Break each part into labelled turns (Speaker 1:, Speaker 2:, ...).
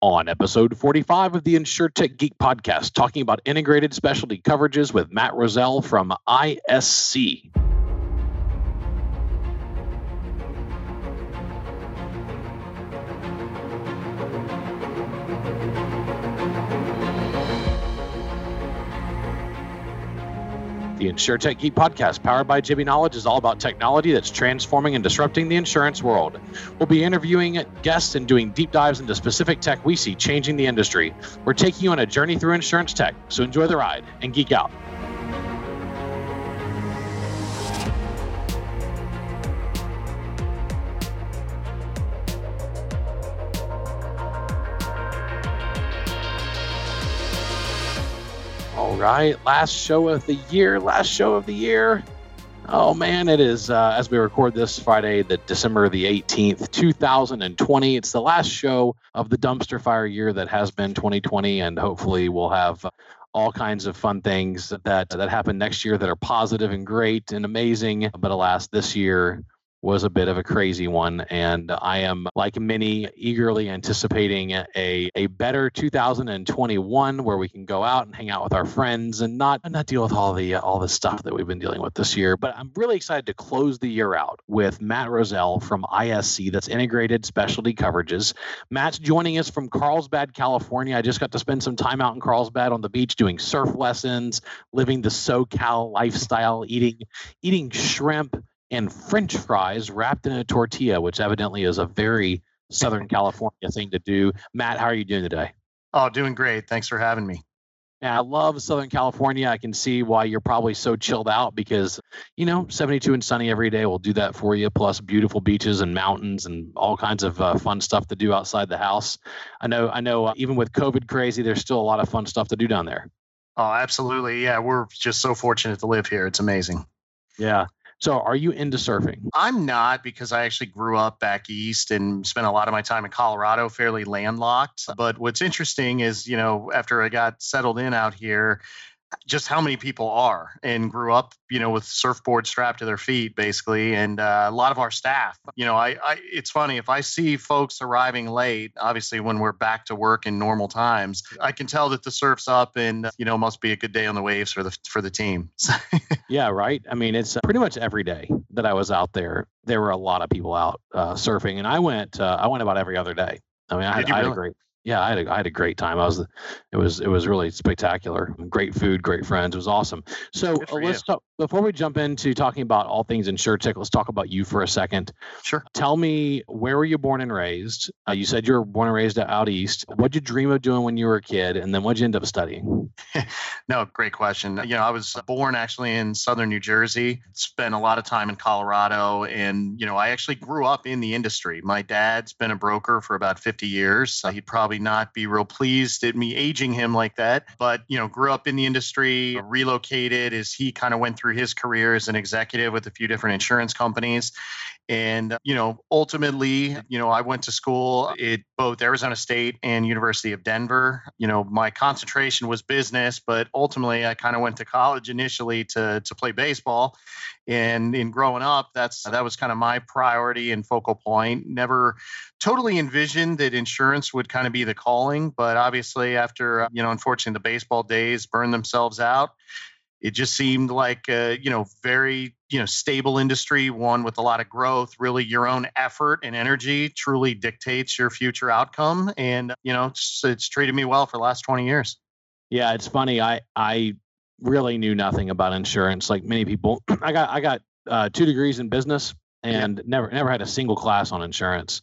Speaker 1: On episode 45 of the InsurTech Geek podcast, talking about integrated specialty coverages with Matt Roselle from ISC. The InsurTech Geek podcast, powered by JBKnowledge, is all about technology that's transforming and disrupting the insurance world. We'll be interviewing guests and doing deep dives into specific tech we see changing the industry. We're taking you on a journey through insurance tech, so enjoy the ride and geek out. Right, last show of the year, last show of the year. Oh man, it is uh, as we record this Friday, the December the 18th, 2020. It's the last show of the dumpster fire year that has been 2020, and hopefully we'll have all kinds of fun things that that happen next year that are positive and great and amazing. But alas, this year was a bit of a crazy one. And I am, like many, eagerly anticipating a, a better 2021 where we can go out and hang out with our friends and not not deal with all the all the stuff that we've been dealing with this year. But I'm really excited to close the year out with Matt Roselle from ISC, that's Integrated Specialty Coverages. Matt's joining us from Carlsbad, California. I just got to spend some time out in Carlsbad on the beach doing surf lessons, living the SoCal lifestyle, eating eating shrimp and French fries wrapped in a tortilla, which evidently is a very Southern California thing to do. Matt, how are you doing today?
Speaker 2: Oh, doing great. Thanks for having me.
Speaker 1: Yeah, I love Southern California. I can see why you're probably so chilled out because, you know, 72 and sunny every day will do that for you, plus beautiful beaches and mountains and all kinds of uh, fun stuff to do outside the house. I know, I know, uh, even with COVID crazy, there's still a lot of fun stuff to do down there.
Speaker 2: Oh, absolutely. Yeah, we're just so fortunate to live here. It's amazing.
Speaker 1: Yeah. So, are you into surfing?
Speaker 2: I'm not because I actually grew up back east and spent a lot of my time in Colorado, fairly landlocked. But what's interesting is, you know, after I got settled in out here, just how many people are and grew up, you know, with surfboard strapped to their feet, basically. And uh, a lot of our staff, you know, I, I, it's funny if I see folks arriving late, obviously when we're back to work in normal times, I can tell that the surf's up and you know must be a good day on the waves for the for the team.
Speaker 1: yeah, right. I mean, it's uh, pretty much every day that I was out there, there were a lot of people out uh, surfing, and I went, uh, I went about every other day. I mean, I had, I had a great yeah, I had a, I had a great time. I was, it was, it was really spectacular. Great food, great friends. It was awesome. So uh, let's talk before we jump into talking about all things InsurTech. Let's talk about you for a second.
Speaker 2: Sure.
Speaker 1: Tell me where were you born and raised? Uh, you said you were born and raised out east. What'd you dream of doing when you were a kid, and then what'd you end up studying?
Speaker 2: no, great question. You know, I was born actually in southern New Jersey. Spent a lot of time in Colorado, and you know, I actually grew up in the industry. My dad's been a broker for about 50 years. Uh, he'd probably not be real pleased at me aging him like that. But, you know, grew up in the industry, relocated as he kind of went through his career as an executive with a few different insurance companies. And, you know, ultimately, you know, I went to school at both Arizona State and University of Denver. You know, my concentration was business, but ultimately I kind of went to college initially to, to play baseball. And in growing up, that's that was kind of my priority and focal point. Never totally envisioned that insurance would kind of be the calling, but obviously after, you know, unfortunately the baseball days burned themselves out it just seemed like a you know very you know stable industry one with a lot of growth really your own effort and energy truly dictates your future outcome and you know it's, it's treated me well for the last 20 years
Speaker 1: yeah it's funny i i really knew nothing about insurance like many people i got i got uh, two degrees in business and yeah. never never had a single class on insurance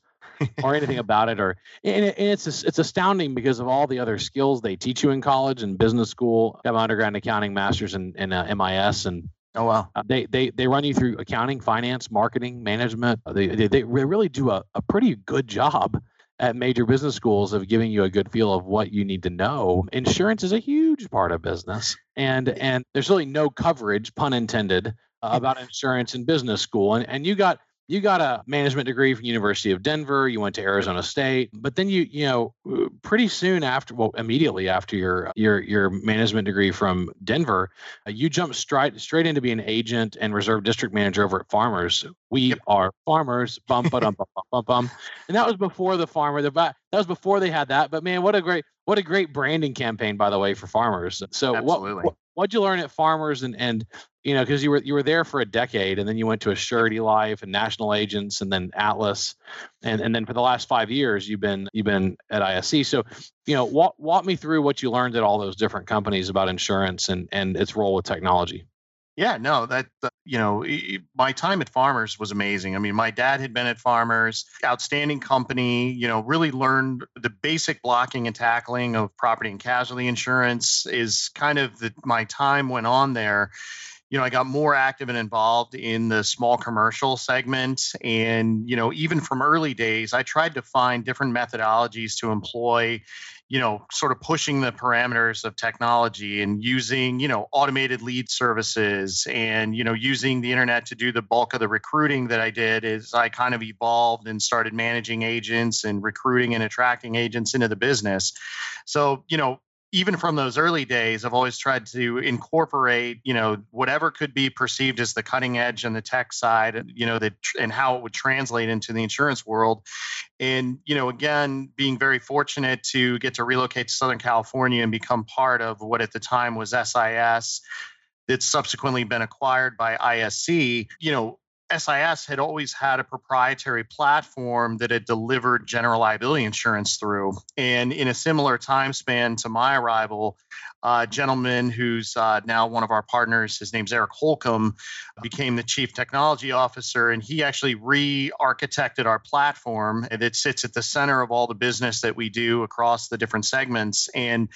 Speaker 1: or anything about it or and, it, and it's it's astounding because of all the other skills they teach you in college and business school I have undergrad in accounting masters in, in uh, mis and
Speaker 2: Oh wow!
Speaker 1: Uh, they they they run you through accounting, finance, marketing, management. They they, they really do a, a pretty good job at major business schools of giving you a good feel of what you need to know. Insurance is a huge part of business, and and there's really no coverage, pun intended, uh, about insurance in business school. And and you got you got a management degree from University of Denver. You went to Arizona State, but then you, you know, pretty soon after, well, immediately after your your your management degree from Denver, uh, you jumped straight straight into being an agent and reserve district manager over at Farmers. We yep. are farmers, bum bum bum bum bum, and that was before the farmer. The that was before they had that. But man, what a great what a great branding campaign, by the way, for farmers. So
Speaker 2: Absolutely.
Speaker 1: what, what what'd you learn at Farmers and and you know because you were you were there for a decade and then you went to a Surety Life and National Agents and then Atlas and and then for the last five years you've been you've been at ISC. So you know walk walk me through what you learned at all those different companies about insurance and and its role with technology.
Speaker 2: Yeah, no, that, you know, my time at Farmers was amazing. I mean, my dad had been at Farmers, outstanding company, you know, really learned the basic blocking and tackling of property and casualty insurance is kind of the, my time went on there. You know, I got more active and involved in the small commercial segment. And, you know, even from early days, I tried to find different methodologies to employ you know, sort of pushing the parameters of technology and using, you know, automated lead services and, you know, using the internet to do the bulk of the recruiting that I did is I kind of evolved and started managing agents and recruiting and attracting agents into the business. So, you know, even from those early days, I've always tried to incorporate, you know, whatever could be perceived as the cutting edge on the tech side, you know, that and how it would translate into the insurance world. And, you know, again, being very fortunate to get to relocate to Southern California and become part of what at the time was SIS. It's subsequently been acquired by ISC. You know, SIS had always had a proprietary platform that had delivered general liability insurance through. And in a similar time span to my arrival, a gentleman who's uh, now one of our partners, his name's Eric Holcomb, became the chief technology officer. And he actually re architected our platform that sits at the center of all the business that we do across the different segments. And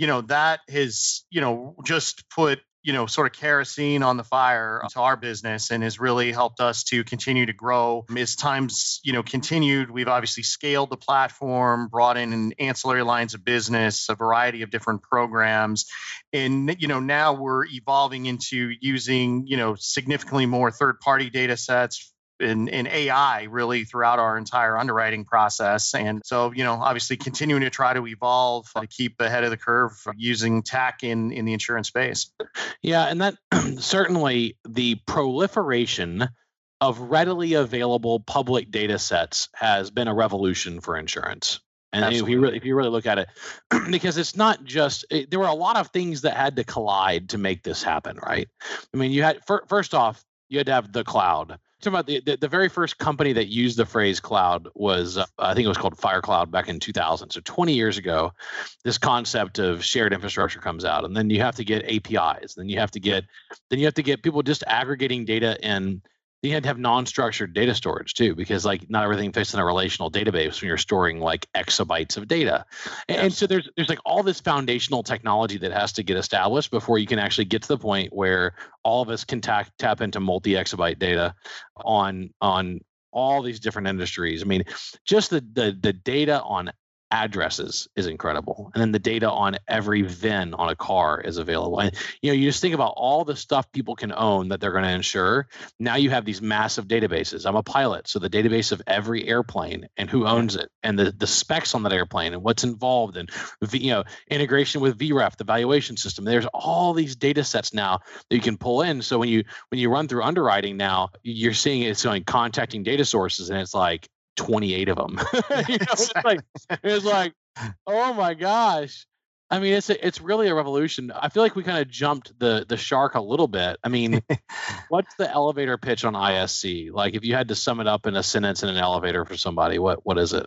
Speaker 2: you know that has you know just put you know, sort of kerosene on the fire to our business and has really helped us to continue to grow. As times, you know, continued, we've obviously scaled the platform, brought in ancillary lines of business, a variety of different programs. And, you know, now we're evolving into using, you know, significantly more third party data sets in, in AI really throughout our entire underwriting process. And so, you know, obviously continuing to try to evolve to keep ahead of the curve using tech in, in the insurance space.
Speaker 1: Yeah. And that certainly the proliferation of readily available public data sets has been a revolution for insurance. And if you really, if you really look at it, because it's not just it, there were a lot of things that had to collide to make this happen, right? I mean, you had first off, you had to have the cloud talking about the, the, the, very first company that used the phrase cloud was uh, I think it was called FireCloud back in 2000. So 20 years ago, this concept of shared infrastructure comes out, and then you have to get APIs. Then you have to get then you have to get people just aggregating data in you had to have non-structured data storage too because like not everything fits in a relational database when you're storing like exabytes of data and, yes. and, so there's there's like all this foundational technology that has to get established before you can actually get to the point where all of us can tap tap into multi-exabyte data on on all these different industries i mean just the the, the data on addresses is incredible. And then the data on every VIN on a car is available. And you know you just think about all the stuff people can own that they're going to insure. Now you have these massive databases. I'm a pilot so the database of every airplane and who owns it and the, the specs on that airplane and what's involved and you know integration with vref the valuation system. There's all these data sets now that you can pull in. So when you when you run through underwriting now you're seeing it's going contacting data sources and it's like 28 of them. you know, it's like it's like, oh my gosh. I mean, it's a, it's really a revolution. I feel like we kind of jumped the the shark a little bit. I mean, what's the elevator pitch on ISC? Like, if you had to sum it up in a sentence in an elevator for somebody, what what is it?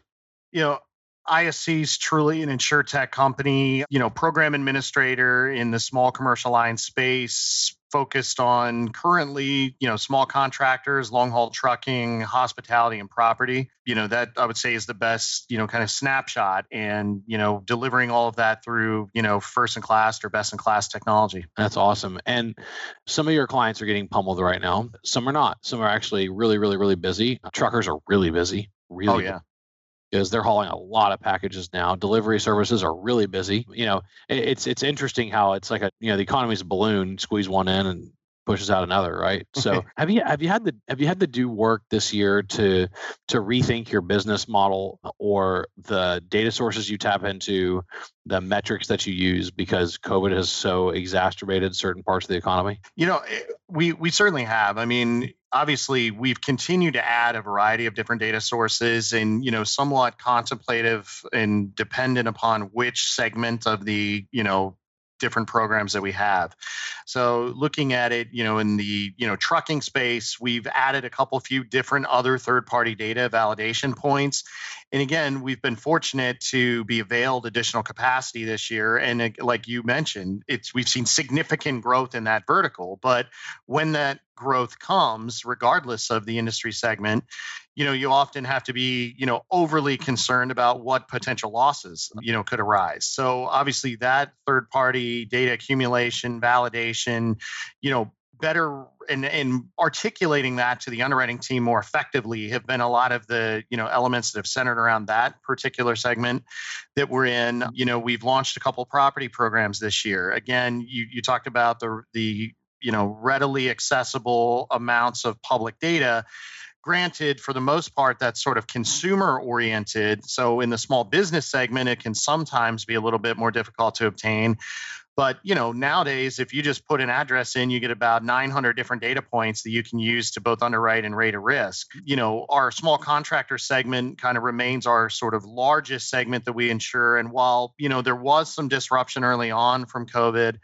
Speaker 2: You know, ISC is truly an insure tech company. You know, program administrator in the small commercial line space, focused on currently, you know, small contractors, long haul trucking, hospitality, and property. You know, that I would say is the best, you know, kind of snapshot and, you know, delivering all of that through, you know, first in class or best in class technology.
Speaker 1: That's awesome. And some of your clients are getting pummeled right now. Some are not. Some are actually really, really, really busy. Truckers are really busy. Oh, really.
Speaker 2: Oh, yeah
Speaker 1: because they're hauling a lot of packages now. Delivery services are really busy. You know, it's it's interesting how it's like a you know the economy's a balloon, squeeze one in and pushes out another, right? So have you have you had the have you had to do work this year to to rethink your business model or the data sources you tap into, the metrics that you use because COVID has so exacerbated certain parts of the economy?
Speaker 2: You know, eh, we we certainly have. I mean, obviously we've continued to add a variety of different data sources and you know somewhat contemplative and dependent upon which segment of the you know different programs that we have. So looking at it, you know, in the, you know, trucking space, we've added a couple few different other third-party data validation points. And again, we've been fortunate to be availed additional capacity this year. And like you mentioned, it's we've seen significant growth in that vertical, but when that growth comes regardless of the industry segment you know you often have to be you know overly concerned about what potential losses you know could arise. So obviously that third party data accumulation validation you know better in, and articulating that to the underwriting team more effectively have been a lot of the you know elements that have centered around that particular segment that we're in. You know we've launched a couple property programs this year. Again you you talked about the the you know readily accessible amounts of public data. Granted for the most part that's sort of consumer oriented so in the small business segment it can sometimes be a little bit more difficult to obtain but you know nowadays if you just put an address in you get about 900 different data points that you can use to both underwrite and rate a risk. You know our small contractor segment kind of remains our sort of largest segment that we insure. And while you know there was some disruption early on from covid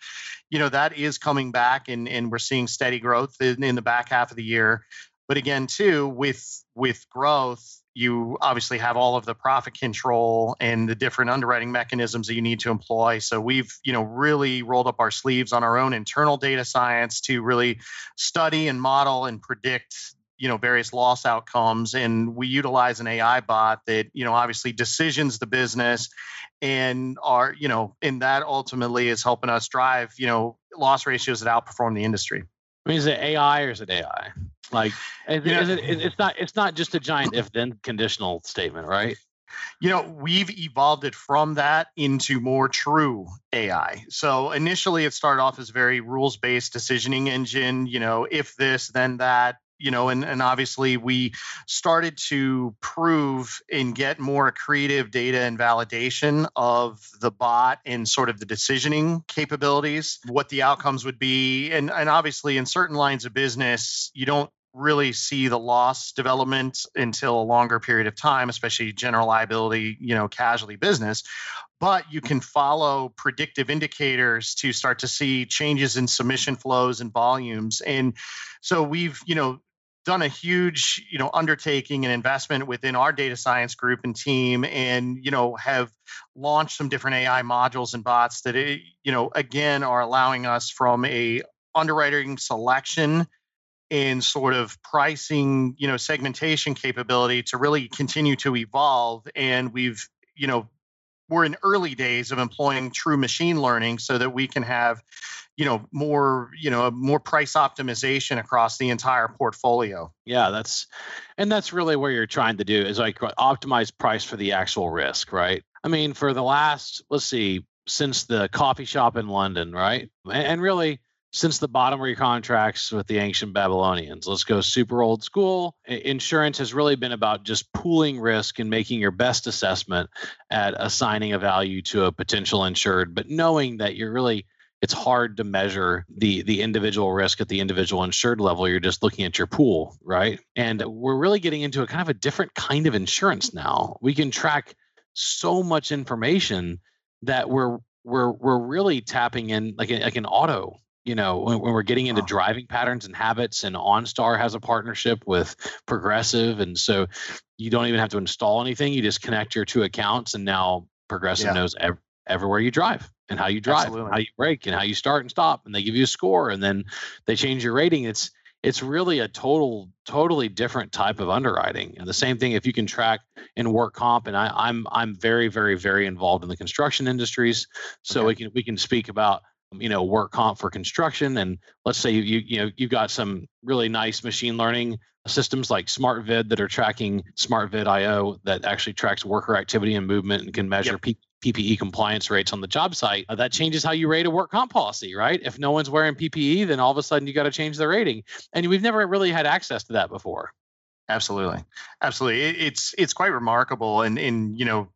Speaker 2: you know that is coming back and, and we're seeing steady growth in, in the back half of the year. But again, too, with with growth, you obviously have all of the profit control and the different underwriting mechanisms that you need to employ. So we've, you know, really rolled up our sleeves on our own internal data science to really study and model and predict you know various loss outcomes and we utilize an ai bot that you know obviously decisions the business and are you know and that ultimately is helping us drive you know loss ratios that outperform the industry
Speaker 1: I mean, is it AI or is it AI? Like, is, you know, it, it's not it's not just a giant if then conditional statement, right?
Speaker 2: You know, we've evolved it from that into more true AI. So initially, it started off as very rules based decisioning engine. You know, if this, then that, you know, and, and obviously we started to prove and get more creative data and validation of the bot and sort of the decisioning capabilities, what the outcomes would be. And, and obviously, in certain lines of business, you don't really see the loss development until a longer period of time especially general liability you know casualty business. But you can follow predictive indicators to start to see changes in submission flows and volumes. And so we've you know done a huge you know undertaking and investment within our data science group and team and you know have launched some different ai modules and bots that it, you know again are allowing us from a underwriting selection and sort of pricing you know segmentation capability to really continue to evolve. And we've you know we're in early days of employing true machine learning so that we can have you know more you know more price optimization across the entire portfolio.
Speaker 1: Yeah that's and that's really what you're trying to do is like optimize price for the actual risk right? I mean for the last let's see since the coffee shop in london right? And really since the Bottomry contracts with the ancient Babylonians. Let's go super old school. Insurance has really been about just pooling risk and making your best assessment at assigning a value to a potential insured, but knowing that you're really it's hard to measure the the individual risk at the individual insured level you're just looking at your pool right and we're really getting into a kind of a different kind of insurance now we can track so much information that we're we're we're really tapping in like a, like an auto you know when, when we're getting into driving patterns and habits and OnStar has a partnership with Progressive and so you don't even have to install anything you just connect your two accounts and now Progressive yeah. knows ev- everywhere you drive and how you drive, how you brake, and how you start and stop, and they give you a score, and then they change your rating. It's it's really a total totally different type of underwriting. And the same thing if you can track in work comp, and I, I'm I'm very very very involved in the construction industries, so okay. we can we can speak about you know work comp for construction and let's say you you, know you've got some really nice machine learning systems like SmartVid that are tracking SmartVid IO that actually tracks worker activity and movement and can measure yep. PPE compliance rates on the job site. Uh, that changes how you rate a work comp policy, right? If no one's wearing PPE, then all of a sudden you got to change the rating. And we've never really had access to that before.
Speaker 2: Absolutely, absolutely. It's it's quite remarkable, and and you know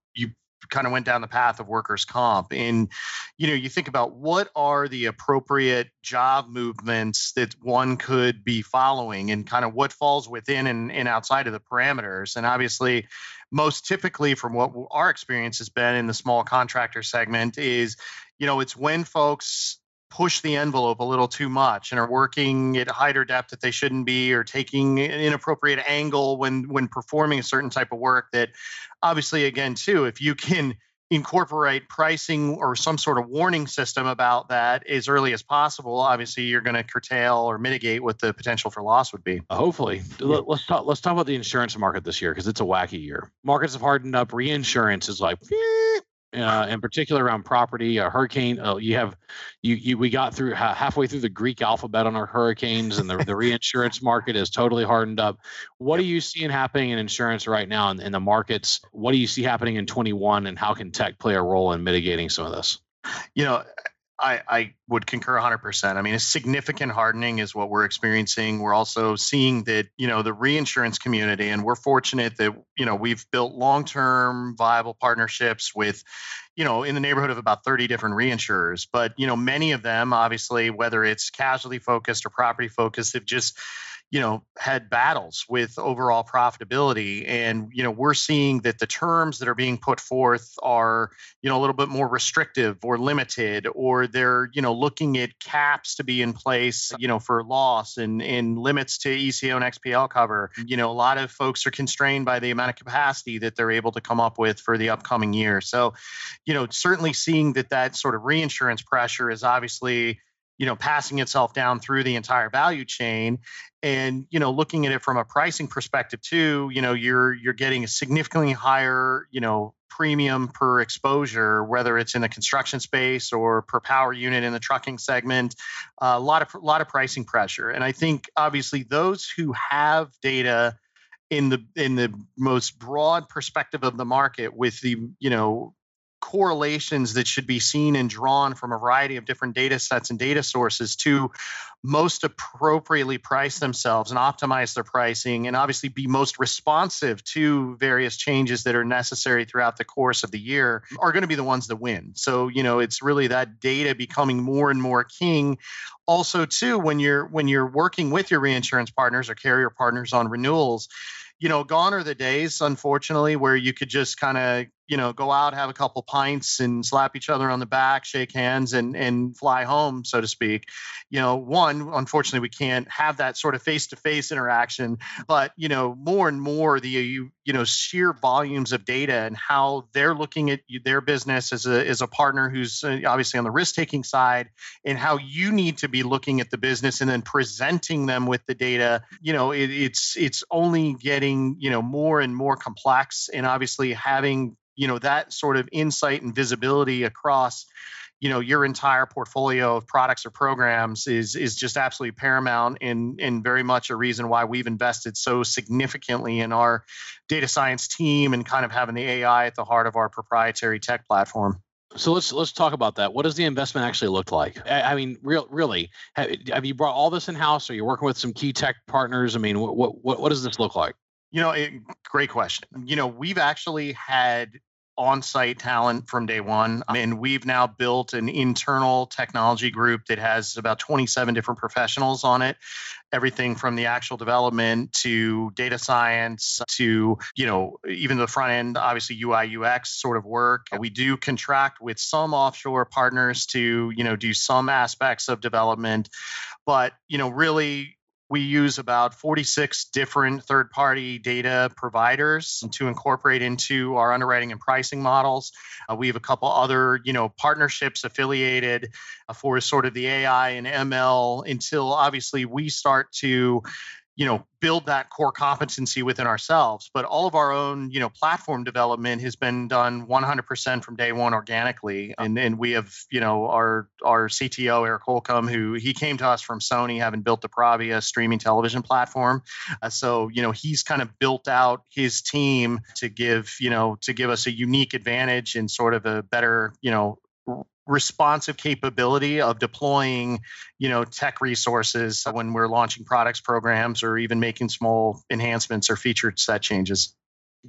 Speaker 2: kind of went down the path of workers comp and you know you think about what are the appropriate job movements that one could be following and kind of what falls within and, and outside of the parameters and obviously most typically from what our experience has been in the small contractor segment is you know it's when folks push the envelope a little too much and are working at height depth that they shouldn't be or taking an inappropriate angle when when performing a certain type of work that obviously again too if you can incorporate pricing or some sort of warning system about that as early as possible obviously you're going to curtail or mitigate what the potential for loss would be.
Speaker 1: Hopefully. Yeah. let's talk let's talk about the insurance market this year because it's a wacky year. Markets have hardened up. Reinsurance is like eh, uh, in particular around property, a hurricane. Uh, you have, you, you, we got through ha- halfway through the Greek alphabet on our hurricanes, and the, the reinsurance market is totally hardened up. What are you seeing happening in insurance right now in, in the markets? What do you see happening in 21, and how can tech play a role in mitigating some of this?
Speaker 2: You know, I, I, would concur 100%. I mean, a significant hardening is what we're experiencing. We're also seeing that, you know, the reinsurance community, and we're fortunate that, you know, we've built long term viable partnerships with, you know, in the neighborhood of about 30 different reinsurers. But, you know, many of them, obviously, whether it's casualty focused or property focused, have just, you know had battles with overall profitability. And you know we're seeing that the terms that are being put forth are you know a little bit more restrictive or limited or they're you know looking at caps to be in place you know for loss and and limits to ECO and XPL cover. You know a lot of folks are constrained by the amount of capacity that they're able to come up with for the upcoming year. So you know certainly seeing that that sort of reinsurance pressure is obviously you know passing itself down through the entire value chain and you know looking at it from a pricing perspective too you know you're you're getting a significantly higher you know premium per exposure whether it's in the construction space or per power unit in the trucking segment uh, a lot of a lot of pricing pressure. And i think obviously those who have data in the in the most broad perspective of the market with the you know correlations that should be seen and drawn from a variety of different data sets and data sources to most appropriately price themselves and optimize their pricing and obviously be most responsive to various changes that are necessary throughout the course of the year are going to be the ones that win. So, you know, it's really that data becoming more and more king also too when you're when you're working with your reinsurance partners or carrier partners on renewals you know, gone are the days, unfortunately, where you could just kind of you know go out have a couple pints and slap each other on the back shake hands and and fly home so to speak. You know one unfortunately we can't have that sort of face to face interaction but you know more and more the you, you know sheer volumes of data and how they're looking at their business as a as a partner who's uh, obviously on the risk taking side and how you need to be looking at the business and then presenting them with the data. You know it, it's it's only getting you know more and more complex and obviously having you know that sort of insight and visibility across you know your entire portfolio of products or programs is is just absolutely paramount and and very much a reason why we've invested so significantly in our data science team and kind of having the AI at the heart of our proprietary tech platform.
Speaker 1: So let's let's talk about that. What does the investment actually look like? I, I mean, real really, have, have, you brought all this in house? Are you working with some key tech partners? I mean, what what what does this look like?
Speaker 2: You know, it, great question. You know, we've actually had on-site talent from day one um, and we've now built an internal technology group that has about 27 different professionals on it. Everything from the actual development to data science uh, to you know even the front end obviously ui ux sort of work. We do contract with some offshore partners to you know do some aspects of development. But you know really we use about 46 different third party data providers to incorporate into our underwriting and pricing models. Uh, we have a couple other, you know, partnerships affiliated uh, for sort of the AI and ML until obviously we start to you know build that core competency within ourselves. But all of our own you know platform development has been done 100% from day one organically. And and we have you know our our cto eric holcomb who he came to us from sony having built the Bravia streaming television platform. Uh, so you know he's kind of built out his team to give you know to give us a unique advantage and sort of a better you know responsive capability of deploying you know tech resources when we're launching products programs or even making small enhancements or feature set changes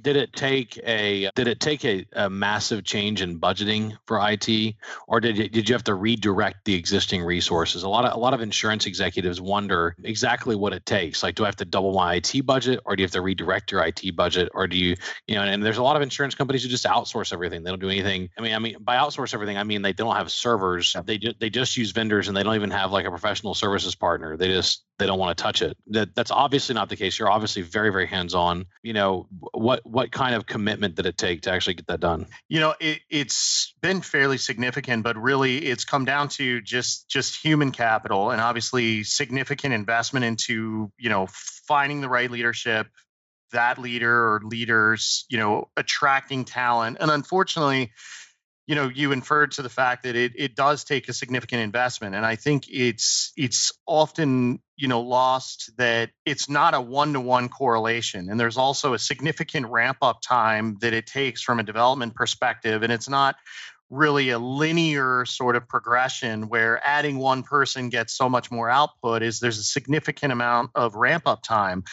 Speaker 1: did it take a did it take a, a, massive change in budgeting for IT, or did you, did you have to redirect the existing resources? A lot of a lot of insurance executives wonder exactly what it takes. Like, do I have to double my IT budget, or do you have to redirect your IT budget, or do you you know? And there's a lot of insurance companies who just outsource everything. They don't do anything. I mean, I mean by outsource everything, I mean they don't have servers. They just they just use vendors, and they don't even have like a professional services partner. They just they don't want to touch it. That that's obviously not the case. You're obviously very very hands on. You know what what kind of commitment did it take to actually get that done?
Speaker 2: You know, it, it's been fairly significant, but really it's come down to just just human capital and obviously significant investment into you know finding the right leadership, that leader or leaders, you know, attracting talent, and unfortunately you know you inferred to the fact that it, it does take a significant investment. And i think it's it's often you know lost that it's not a one-to-one correlation. And there's also a significant ramp up time that it takes from a development perspective. And it's not really a linear sort of progression where adding one person gets so much more output is there's a significant amount of ramp up time.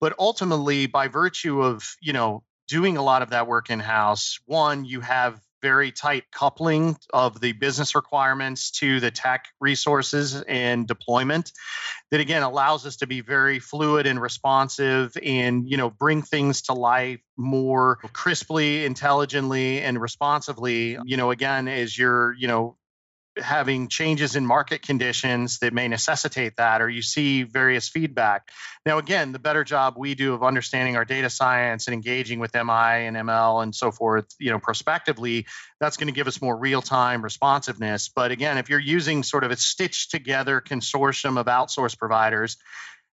Speaker 2: But ultimately by virtue of you know doing a lot of that work in house one you have very tight coupling of the business requirements to the tech resources and deployment that again allows us to be very fluid and responsive and you know bring things to life more crisply intelligently and responsively you know again as you're you know having changes in market conditions that may necessitate that, or you see various feedback. Now, again, the better job we do of understanding our data science and engaging with MI and ML and so forth, you know, prospectively, that's going to give us more real-time responsiveness. But again, if you're using sort of a stitched together consortium of outsource providers,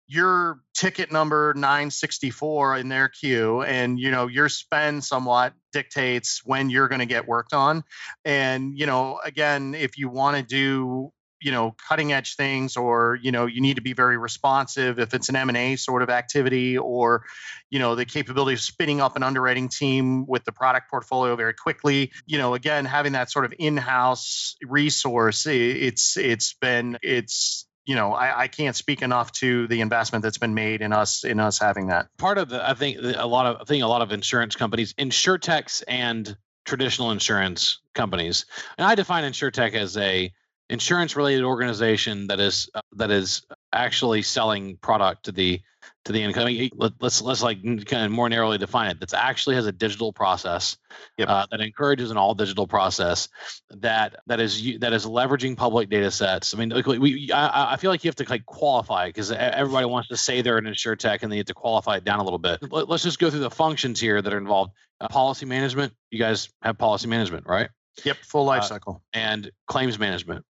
Speaker 2: your ticket number 964 in their queue and you know your spend somewhat dictates when you're going to get worked on. And you know again if you want to do you know cutting edge things or you know you need to be very responsive if it's an m&a sort of activity or you know the capability of spinning up an underwriting team with the product portfolio very quickly you know again having that sort of in-house resource it's it's been it's you know, I, I, can't speak enough to the investment that's been made in us in us having that.
Speaker 1: Part of the, I think a lot of I think a lot of insurance companies, insurtechs and traditional insurance companies, and I define insurtech as a insurance related organization that is uh, that is actually selling product to the to the incoming. Let, us let's like kind of more narrowly define it. That actually has a digital process yep. uh, that encourages an all digital process that that is that is leveraging public data sets. I mean, like we I, I feel like you have to like qualify because everybody wants to say they're an insure tech and they have to qualify it down a little bit. Let, us just go through the functions here that are involved. Uh, policy management. You guys have policy management, right?
Speaker 2: Yep, full life uh, cycle.
Speaker 1: Uh, and claims management,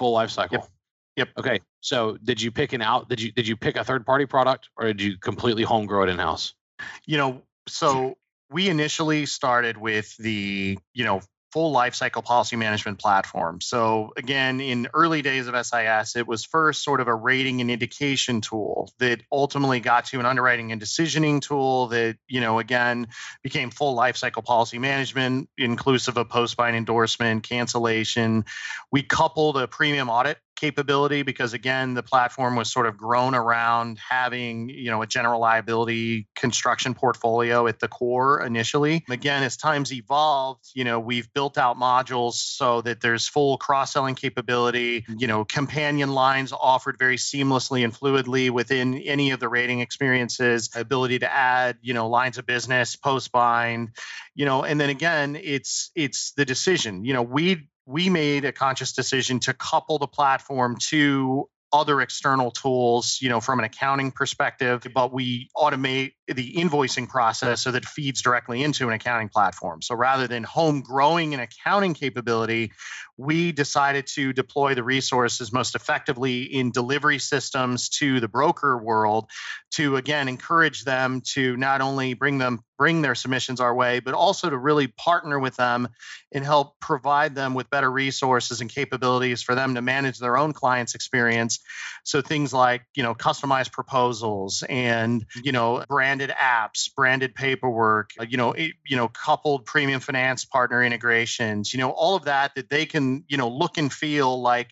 Speaker 1: full life cycle.
Speaker 2: Yep. Yep.
Speaker 1: Okay. So did you pick an out? Did you did you pick a third party product or did you completely home grow it in house?
Speaker 2: You know, so we initially started with the you know full lifecycle policy management platform. So again, in early days of SIS, it was first sort of a rating and indication tool that ultimately got to an underwriting and decisioning tool that, you know, again, became full lifecycle policy management, inclusive of post-bind endorsement, cancellation. We coupled a premium audit capability because again the platform was sort of grown around having you know a general liability construction portfolio at the core initially. Again as times evolved you know we've built out modules so that there's full cross-selling capability. You know companion lines offered very seamlessly and fluidly within any of the rating experiences ability to add you know lines of business post bind you know and then again it's it's the decision. You know we we made a conscious decision to couple the platform to other external tools, you know, from an accounting perspective, but we automate the invoicing process so that feeds directly into an accounting platform. So rather than home growing an accounting capability, we decided to deploy the resources most effectively in delivery systems to the broker world to again encourage them to not only bring them bring their submissions our way, but also to really partner with them and help provide them with better resources and capabilities for them to manage their own clients' experience. So things like, you know, customized proposals and, you know, branded apps, branded paperwork, uh, you know, you know, coupled premium finance partner integrations, you know, all of that that they can, you know, look and feel like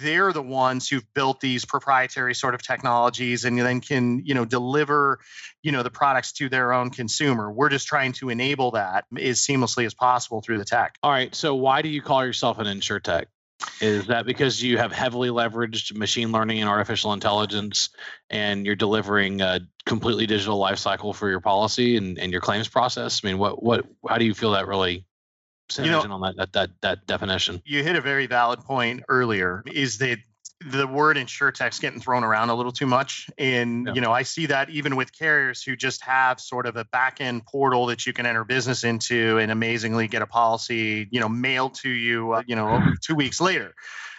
Speaker 2: they're the ones who've built these proprietary sort of technologies and then can you know deliver you know the products to their own consumer. We're just trying to enable that as seamlessly as possible through the tech.
Speaker 1: All right. So why do you call yourself an insurtech is that because you have heavily leveraged machine learning and artificial intelligence and you're delivering a completely digital lifecycle for your policy and, and your claims process i mean what what how do you feel that really you know, on that, that that that definition.
Speaker 2: You hit a very valid point earlier. Is that the word insurtech's getting thrown around a little too much and yeah. you know i see that even with carriers who just have sort of a back end portal that you can enter business into and amazingly get a policy you know mailed to you uh, you know two weeks later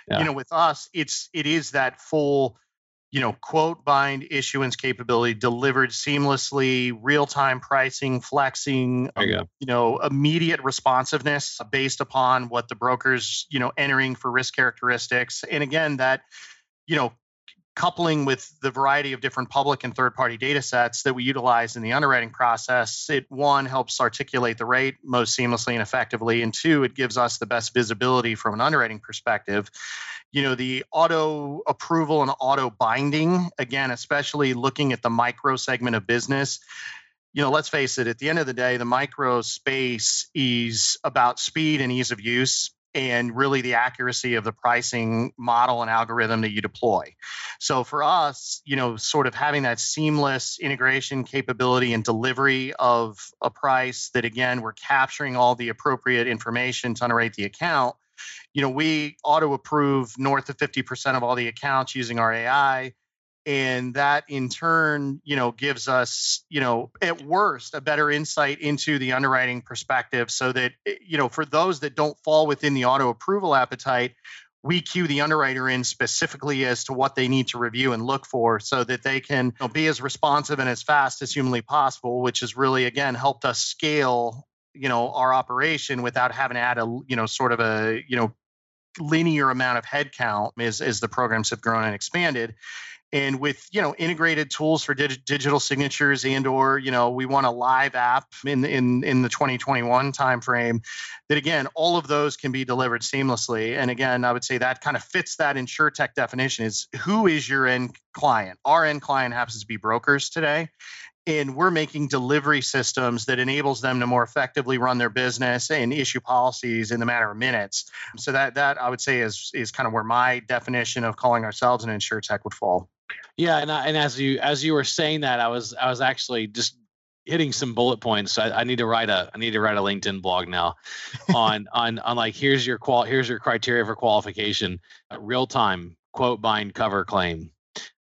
Speaker 2: yeah. you know with us it's it is that full you know, quote bind issuance capability delivered seamlessly, real time pricing, flexing, um, you, you, know, immediate responsiveness based upon what the broker's, you know, entering for risk characteristics. And again, that, you know, coupling with the variety of different public and third party data sets that we utilize in the underwriting process, it one helps articulate the rate most seamlessly and effectively. And two, it gives us the best visibility from an underwriting perspective you know the auto approval and auto binding again especially looking at the micro segment of business you know let's face it at the end of the day the micro space is about speed and ease of use and really the accuracy of the pricing model and algorithm that you deploy. So for us, you know, sort of having that seamless integration capability and delivery of a price that again we're capturing all the appropriate information to underwrite the account you know, we auto approve north of 50% of all the accounts using our AI. And that in turn, you know, gives us, you know, at worst, a better insight into the underwriting perspective so that, eh, you know, for those that don't fall within the auto approval appetite, we cue the underwriter in specifically as to what they need to review and look for so that they can you know, be as responsive and as fast as humanly possible which has really again helped us scale you know our operation without having to add a you know sort of a you know linear amount of headcount as as the programs have grown and expanded and with you know integrated tools for dig- digital signatures and or you know we want a live app in in in the 2021 timeframe that again all of those can be delivered seamlessly. And again i would say that kind of fits that insurtech definition is who is your end client? Our end client happens to be brokers today and we're making delivery systems that enables them to more effectively run their business and issue policies in the matter of minutes. So that that i would say is is kind of where my definition of calling ourselves an insure tech would fall.
Speaker 1: Yeah and, I, and as you as you were saying that i was i was actually just hitting some bullet points. I, I need to write a i need to write a linkedin blog now on on on like here's your qual here's your criteria for qualification uh, real time quote bind cover claim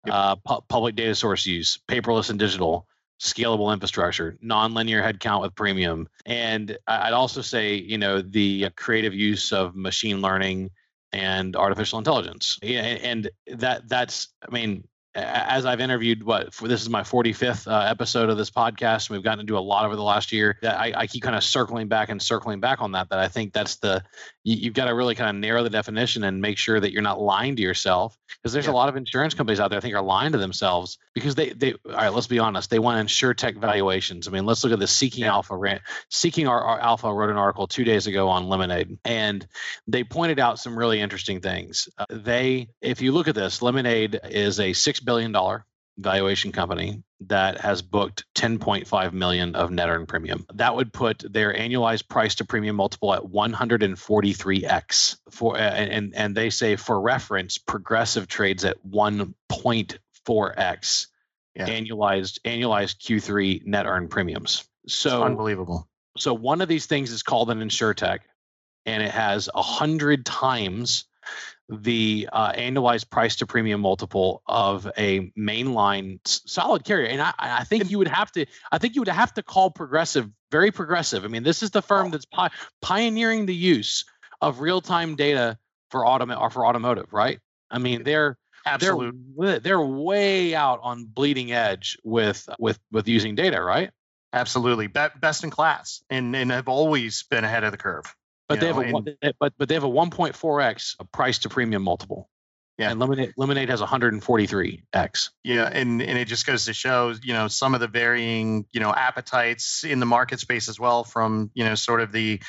Speaker 1: yep. uh, pu- public data source use paperless and digital scalable infrastructure, nonlinear headcount with premium. And I'd also say, you know, the creative use of machine learning and artificial intelligence. And that that's, I mean, as I've interviewed, what for this is my 45th uh, episode of this podcast. And we've gotten to do a lot over the last year. That I, I keep kind of circling back and circling back on that. That I think that's the you, have got to really kind of narrow the definition and make sure that you're not lying to yourself because there's yeah. a lot of insurance companies out there I think are lying to themselves because they they all right. Let's be honest. They want insure tech valuations. I mean, let's look at the Seeking yeah. Alpha rant. Seeking our, our Alpha wrote an article two days ago on Lemonade, and they pointed out some really interesting things. Uh, they, if you look at this, Lemonade is a six billion dollar valuation company that has booked 10.5 million of net earned premium. That would put their annualized price to premium multiple at 143x. For and and they say for reference, Progressive trades at 1.4x yeah. annualized annualized Q3 net earned premiums. So
Speaker 2: it's unbelievable.
Speaker 1: So one of these things is called an insurtech, and it has a hundred times the uh, annualized price to premium multiple of a mainline solid carrier. And I, I think you would have to, I think you would have to call Progressive very progressive. I mean, this is the firm that's pi- pioneering the use of real time data for autom- or for automotive, right? I mean, they're Absolutely. They're, they're way out on bleeding edge with with with using data, right?
Speaker 2: Absolutely, Be- best in class, and and have always been ahead of the curve.
Speaker 1: But they know, have a and, but but they have a 1.4x price to premium multiple. Yeah. And Lemonade, Lemonade has 143x.
Speaker 2: Yeah, and and it just goes to show, you know, some of the varying, you know, appetites in the market space as well from, you know, sort of the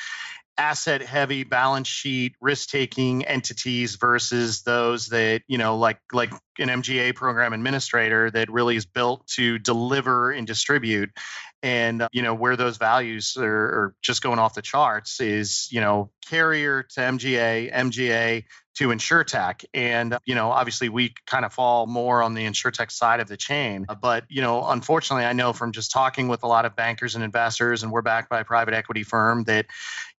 Speaker 2: asset heavy balance sheet risk taking entities versus those that you know like like an mga program administrator that really is built to deliver and distribute. And you know where those values are, are, just going off the charts is you know carrier to mga mga to insurtech. And you know obviously we kind of fall more on the insurtech side of the chain. But you know unfortunately i know from just talking with a lot of bankers and investors and we're backed by a private equity firm that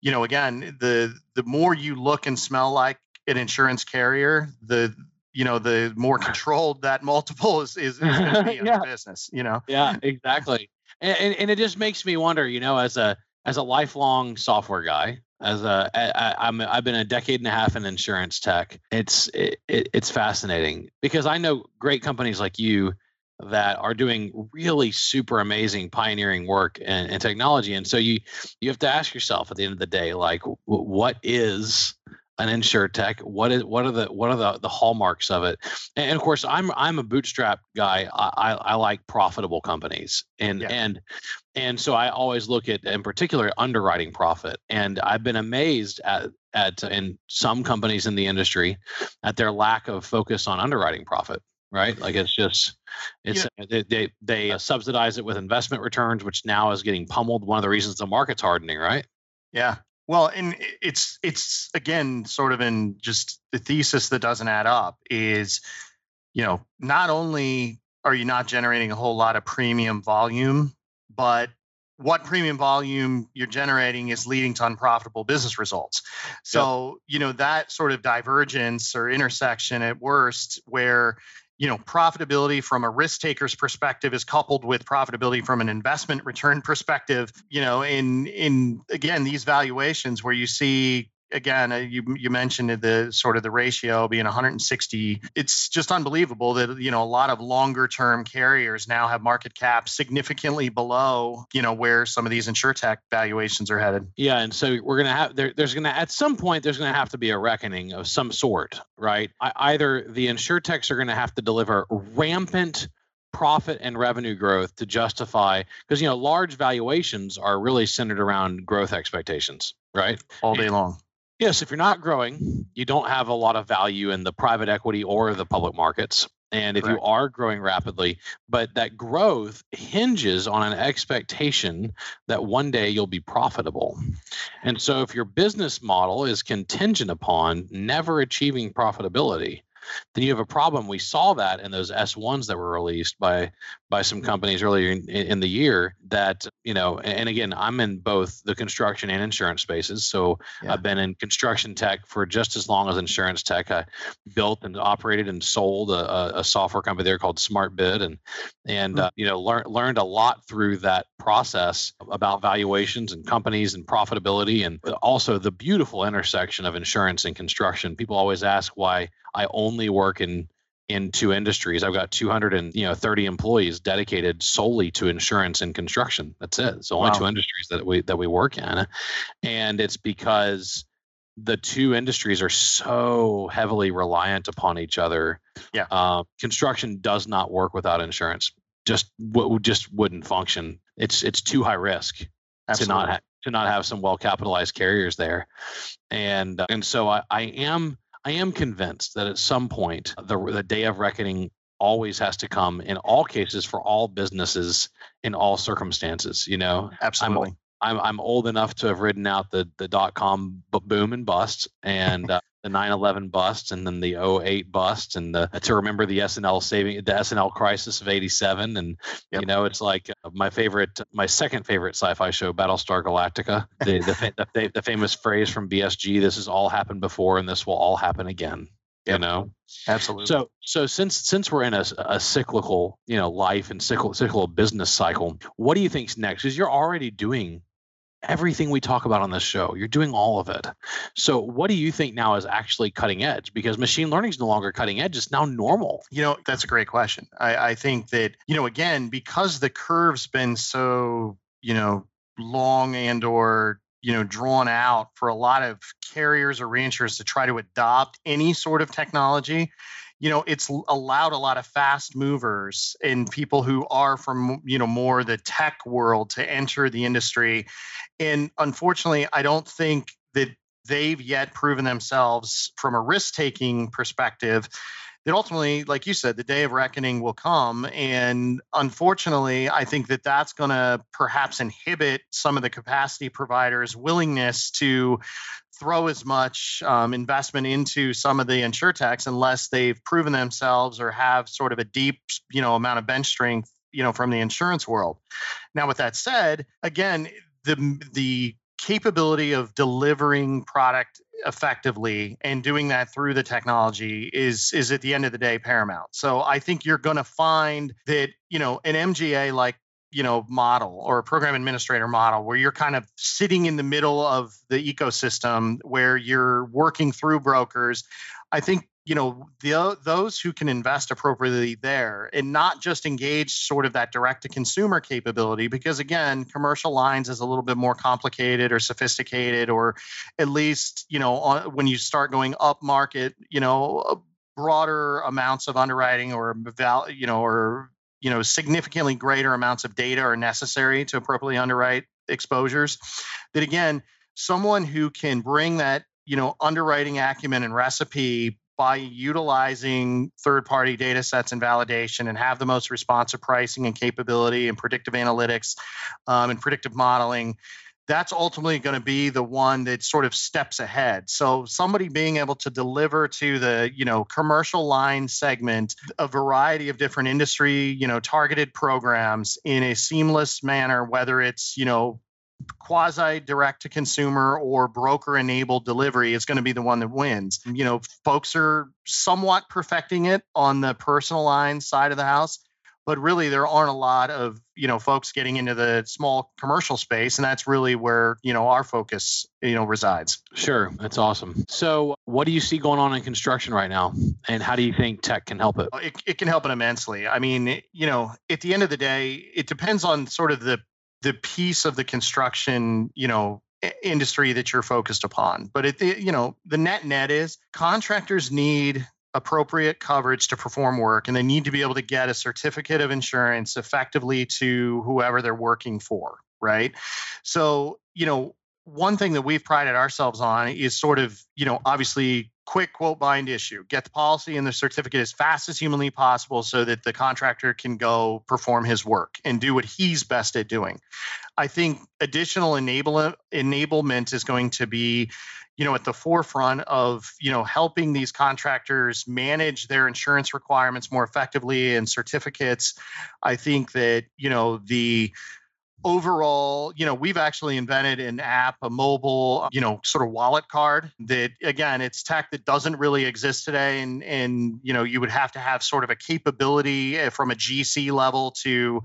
Speaker 2: you know again the the more you look and smell like an insurance carrier the you know the more controlled that multiple is is, is going to be in yeah. the business you know
Speaker 1: yeah exactly and, and, and it just makes me wonder you know as a as a lifelong software guy as a I, I'm I've been a decade and a half in insurance tech. It's it, it's fascinating because I know great companies like you that are doing really super amazing pioneering work and, and technology, and so you you have to ask yourself at the end of the day, like, what is an insure tech what is what are the what are the, the hallmarks of it? And, of course i'm i'm a bootstrap guy. I i, I like profitable companies. And yeah. and and so i always look at in particular underwriting profit. And i've been amazed at at in some companies in the industry at their lack of focus on underwriting profit right? Like it's just it's yeah. they they, they uh, subsidize it with investment returns which now is getting pummeled. One of the reasons the market's hardening right?
Speaker 2: Yeah well, and it's it's again sort of in just the thesis that doesn't add up is, you know, not only are you not generating a whole lot of premium volume, but what premium volume you're generating is leading to unprofitable business results. So, yep. you know, that sort of divergence or intersection at worst where you know profitability from a risk taker's perspective is coupled with profitability from an investment return perspective you know in in again these valuations where you see again, uh, you you mentioned the sort of the ratio being 160. It's just unbelievable that you know a lot of longer term carriers now have market caps significantly below you know where some of these insurtech valuations are headed.
Speaker 1: Yeah, and so we're gonna have there, there's gonna at some point there's gonna have to be a reckoning of some sort, right? I, either the insurtechs are gonna have to deliver rampant profit and revenue growth to justify because you know large valuations are really centered around growth expectations right
Speaker 2: all day long
Speaker 1: Yes, if you're not growing, you don't have a lot of value in the private equity or the public markets. And if Correct. you are growing rapidly, but that growth hinges on an expectation that one day you'll be profitable. And so if your business model is contingent upon never achieving profitability, then you have a problem. We saw that in those S1s that were released by by some companies earlier in, in the year that you know and again i'm in both the construction and insurance spaces so yeah. i've been in construction tech for just as long as insurance tech i built and operated and sold a, a software company there called SmartBid and and mm-hmm. uh, you know learned learned a lot through that process about valuations and companies and profitability and also the beautiful intersection of insurance and construction people always ask why i only work in in two industries. I've got 200 and you know 30 employees dedicated solely to insurance and construction. That's it. It's only wow. two industries that we that we work in, and it's because the two industries are so heavily reliant upon each other.
Speaker 2: Yeah, uh,
Speaker 1: construction does not work without insurance. Just w- just wouldn't function. It's it's too high risk Absolutely. to not ha- to not have some well capitalized carriers there, and uh, and so I, I am I am convinced that at some point the, the day of reckoning always has to come in all cases for all businesses in all circumstances. You know,
Speaker 2: absolutely.
Speaker 1: I'm, I'm, I'm old enough to have ridden out the the dot com boom and bust, and uh, the 9/11 bust and then the 08 bust and the to remember the S&L saving the S&L crisis of 87 and yep. you know it's like uh, my favorite my second favorite sci-fi show Battlestar Galactica. The the, the, the famous phrase from BSG this has all happened before and this will all happen again you yep. know?
Speaker 2: Absolutely.
Speaker 1: So so since since we're in a, a cyclical you know life and cyclical, cyclical business cycle what do you think's next? Because you're already doing everything we talk about on this show. You're doing all of it. So, what do you think now is actually cutting edge? Because machine learning is no longer cutting edge; it's now normal.
Speaker 2: You know, that's a great question. I, I think that you know, again, because the curve's been so you know long and or you know drawn out for a lot of carriers or reinsurers to try to adopt any sort of technology you know it's allowed a lot of fast movers and people who are from you know more the tech world to enter the industry. And unfortunately i don't think that they've yet proven themselves from a risk taking perspective that ultimately, like you said, the day of reckoning will come. And unfortunately, I think that that's going to perhaps inhibit some of the capacity providers' willingness to throw as much um, investment into some of the insurtechs unless they've proven themselves or have sort of a deep, you know, amount of bench strength, you know, from the insurance world. Now, with that said, again, the the capability of delivering product effectively and doing that through the technology is is at the end of the day paramount. So I think you're going to find that, you know, an MGA like you know model or a program administrator model where you're kind of sitting in the middle of the ecosystem where you're working through brokers i think you know the, uh, those who can invest appropriately there and not just engage sort of that direct to consumer capability because again commercial lines is a little bit more complicated or sophisticated or at least you know on, when you start going up market you know broader amounts of underwriting or you know or you know significantly greater amounts of data are necessary to appropriately underwrite exposures that again someone who can bring that you know underwriting acumen and recipe by utilizing third party data sets and validation and have the most responsive pricing and capability and predictive analytics um, and predictive modeling that's ultimately going to be the one that sort of steps ahead. So somebody being able to deliver to the you know commercial line segment a variety of different industry you know targeted programs in a seamless manner whether it's you know quasi direct to consumer or broker enabled delivery is going to be the one that wins. You know, folks are somewhat perfecting it on the personal line side of the house, but really there aren't a lot of, you know, folks getting into the small commercial space and that's really where, you know, our focus, you know, resides.
Speaker 1: Sure, that's awesome. So, what do you see going on in construction right now and how do you think tech can help it?
Speaker 2: It, it can help it immensely. I mean, you know, at the end of the day, it depends on sort of the the piece of the construction, you know, industry that you're focused upon. But it, you know, the net net is contractors need appropriate coverage to perform work and they need to be able to get a certificate of insurance effectively to whoever they're working for, right? So, you know, one thing that we've prided ourselves on is sort of, you know, obviously quick quote bind issue. Get the policy and the certificate as fast as humanly possible so that the contractor can go perform his work and do what he's best at doing. I think additional enable, enablement is going to be you know at the forefront of you know helping these contractors manage their insurance requirements more effectively and certificates i think that you know the overall, you know, we've actually invented an app, a mobile, you know, sort of wallet card that again, it's tech that doesn't really exist today. And and you know, you would have to have sort of a capability eh, from a GC level to,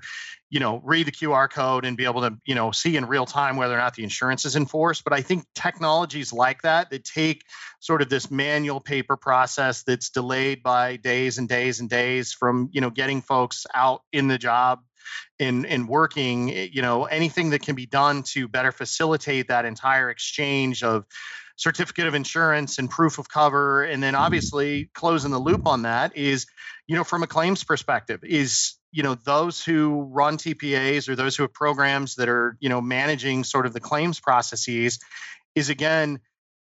Speaker 2: you know, read the QR code and be able to, you know, see in real time whether or not the insurance is enforced. But I think technologies like that that take sort of this manual paper process that's delayed by days and days and days from, you know, getting folks out in the job in in working eh, you know anything that can be done to better facilitate that entire exchange of certificate of insurance and proof of cover and then mm-hmm. obviously closing the loop on that is you know from a claims perspective is you know those who run TPAs or those who have programs that are you know managing sort of the claims processes is again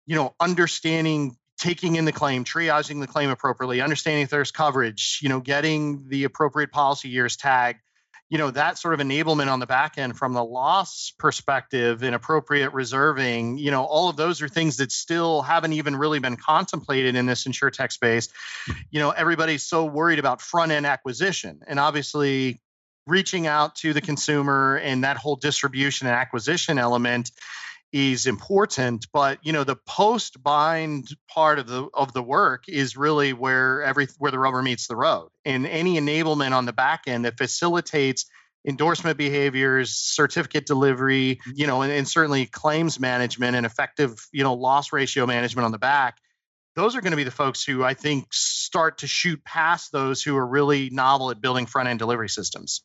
Speaker 2: you know understanding taking in the claim triaging the claim appropriately understanding if there's coverage you know getting the appropriate policy years tagged you know that sort of enablement on the back end from the loss perspective and appropriate reserving you know all of those are things that still haven't even really been contemplated in this insure tech space. You know everybody's so worried about front end acquisition and obviously reaching out to the consumer and that whole distribution and acquisition element is important but you know the post bind part of the of the work is really where every where the rubber meets the road. And any enablement on the back end that facilitates endorsement behaviors certificate delivery you know and, and certainly claims management and effective you know loss ratio management on the back those are going to be the folks who I think start to shoot past those who are really novel at building front end delivery systems.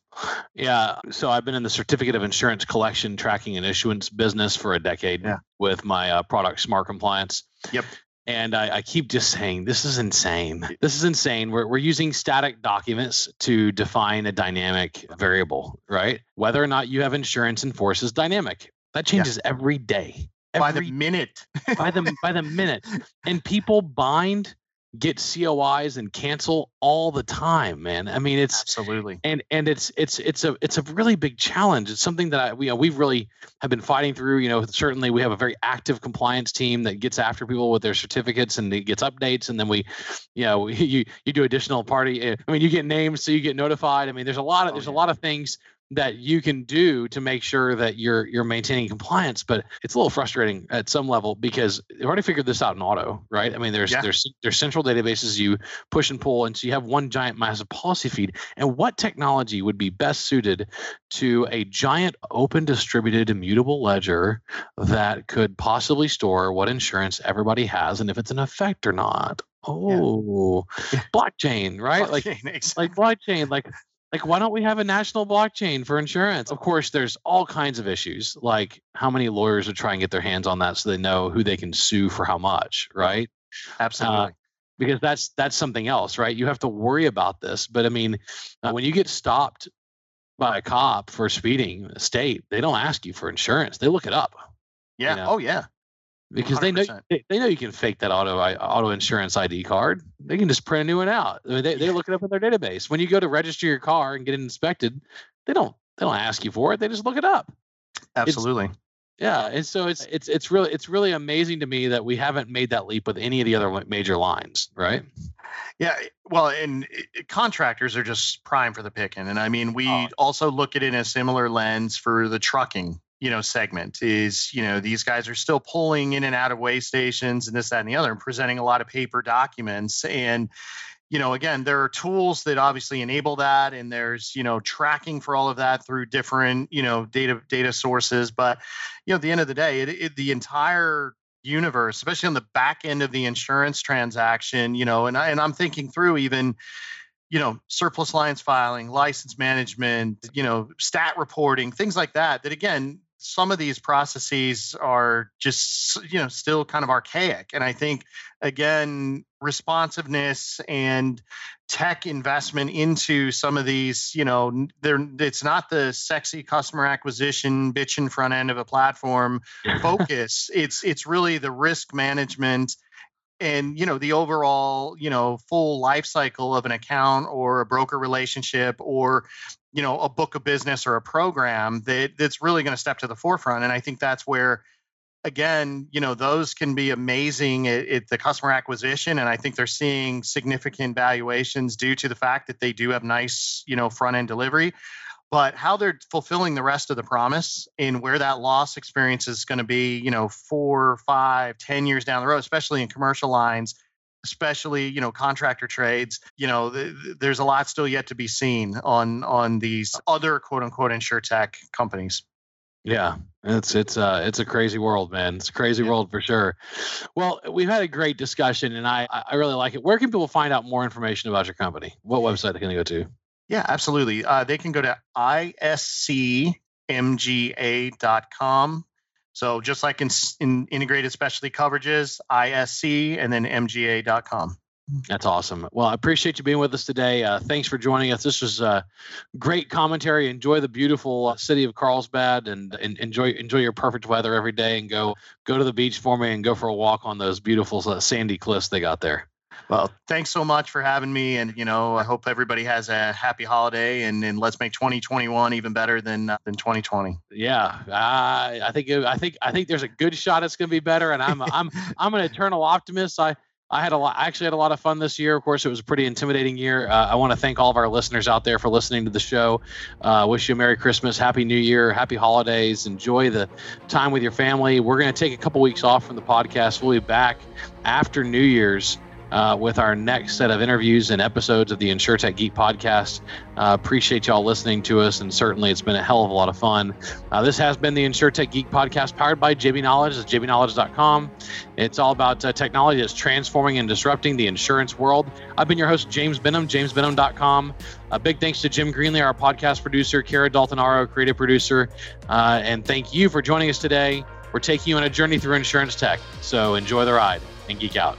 Speaker 1: Yeah. So I've been in the certificate of insurance collection, tracking, and issuance business for a decade yeah. with my uh, product SmartCompliance.
Speaker 2: Yep.
Speaker 1: And I, I, keep just saying, this is insane. This is insane. We're, we're using static documents to define a dynamic variable, right? Whether or not you have insurance in force dynamic. That changes yeah. every day
Speaker 2: by the minute.
Speaker 1: by the by the minute. And people bind, get COIs and cancel all the time, man. I mean, it's
Speaker 2: absolutely
Speaker 1: and and it's it's it's a it's a really big challenge. It's something that I we you know, we've really have been fighting through. You know, certainly we have a very active compliance team that gets after people with their certificates and it gets updates, and then we, you know, you you do additional party. Eh, I mean, you get names, so you get notified. I mean, there's a lot of oh, there's a lot of things that you can do to make sure that you're you're maintaining compliance but it's a little frustrating at some level because they've already figured this out in auto right i mean there's yeah. there's there's central databases you push and pull and so you have one giant massive policy feed and what technology would be best suited to a giant open distributed immutable ledger that could possibly store what insurance everybody has and if it's an effect or not Oh, yeah. blockchain, right? Blockchain, like, exactly. like blockchain, like like why don't we have a national blockchain for insurance? Of course there's all kinds of issues like how many lawyers would try and get their hands on that so they know who they can sue for how much right?
Speaker 2: Absolutely. Uh,
Speaker 1: because that's that's something else right? You have to worry about this but i mean uh, when you get stopped by a cop for speeding a state they don't ask you for insurance. They look it up
Speaker 2: yeah. you know? oh yeah
Speaker 1: because 100%. they know they, know you can fake that auto auto insurance ID card. They can just print a new one out. I mean, they they look it up in their database. When you go to register your car and get it inspected, they don't they don't ask you for it. They just look it up.
Speaker 2: Absolutely.
Speaker 1: It's, yeah, and so it's it's it's really it's really amazing to me that we haven't made that leap with any of the other major lines, right?
Speaker 2: Yeah, well, and contractors are just prime for the picking, and I mean, we oh. also look at it in a similar lens for the trucking you know segment is you know these guys are still pulling in and out of way stations and this that and the other and presenting a lot of paper documents. And you know again there are tools that obviously enable that and there's you know tracking for all of that through different you know data data sources. But you know at the end of the day it, it, the entire universe especially on the back end of the insurance transaction you know and, I, and i'm thinking through even you know surplus lines filing license management you know stat reporting things like that that again some of these processes are just you know still kind of archaic. And i think again responsiveness and tech investment into some of these you know there it's not the sexy customer acquisition bitch in front end of a platform focus. It's it's really the risk management and you know the overall you know full life cycle of an account or a broker relationship or you know a book of business or a program that that's really going to step to the forefront and i think that's where again you know those can be amazing at, at, the customer acquisition and i think they're seeing significant valuations due to the fact that they do have nice you know front end delivery. But how they're fulfilling the rest of the promise and where that loss experience is going to be you know four five ten years down the road especially in commercial lines especially you know contractor trades you know th- there's a lot still yet to be seen on on these other quote unquote insure tech companies
Speaker 1: yeah it's it's uh it's a crazy world man it's a crazy yeah. world for sure well we've had a great discussion and i i really like it where can people find out more information about your company what website can they go to
Speaker 2: yeah, absolutely. Uh, they can go to iscmga.com. So just like in, in integrated specialty coverages, ISC and then mga.com.
Speaker 1: That's awesome. Well, I appreciate you being with us today. Uh, thanks for joining us. This was uh, great commentary. Enjoy the beautiful uh, city of Carlsbad and, and, enjoy enjoy your perfect weather every day. And go go to the beach for me and go for a walk on those beautiful uh, sandy cliffs they got there.
Speaker 2: Well, thanks so much for having me. And, you know, I hope everybody has a happy holiday and, and let's make 2021 even better than, uh, than 2020.
Speaker 1: Yeah. Uh, I think, I think, I think there's a good shot it's going to be better. And I'm, I'm, I'm an eternal optimist. I, I had a lot. I actually had a lot of fun this year. Of course, it was a pretty intimidating year. Uh, I want to thank all of our listeners out there for listening to the show. Uh, wish you a Merry Christmas, Happy New Year, Happy Holidays. Enjoy the time with your family. We're going to take a couple weeks off from the podcast. We'll be back after New Year's uh, with our next set of interviews and episodes of the InsureTech Geek podcast. Uh, appreciate y'all listening to us, and certainly it's been a hell of a lot of fun. Uh, this has been the InsureTech Geek podcast powered by JBKnowledge. It's jbknowledge.com. It's all about uh, technology that's transforming and disrupting the insurance world. I've been your host, James Benham, jamesbenham.com. A big thanks to Jim Greenley, our podcast producer, Kara Daltonaro, creative producer, uh, and thank you for joining us today. We're taking you on a journey through insurance tech. So enjoy the ride and geek out.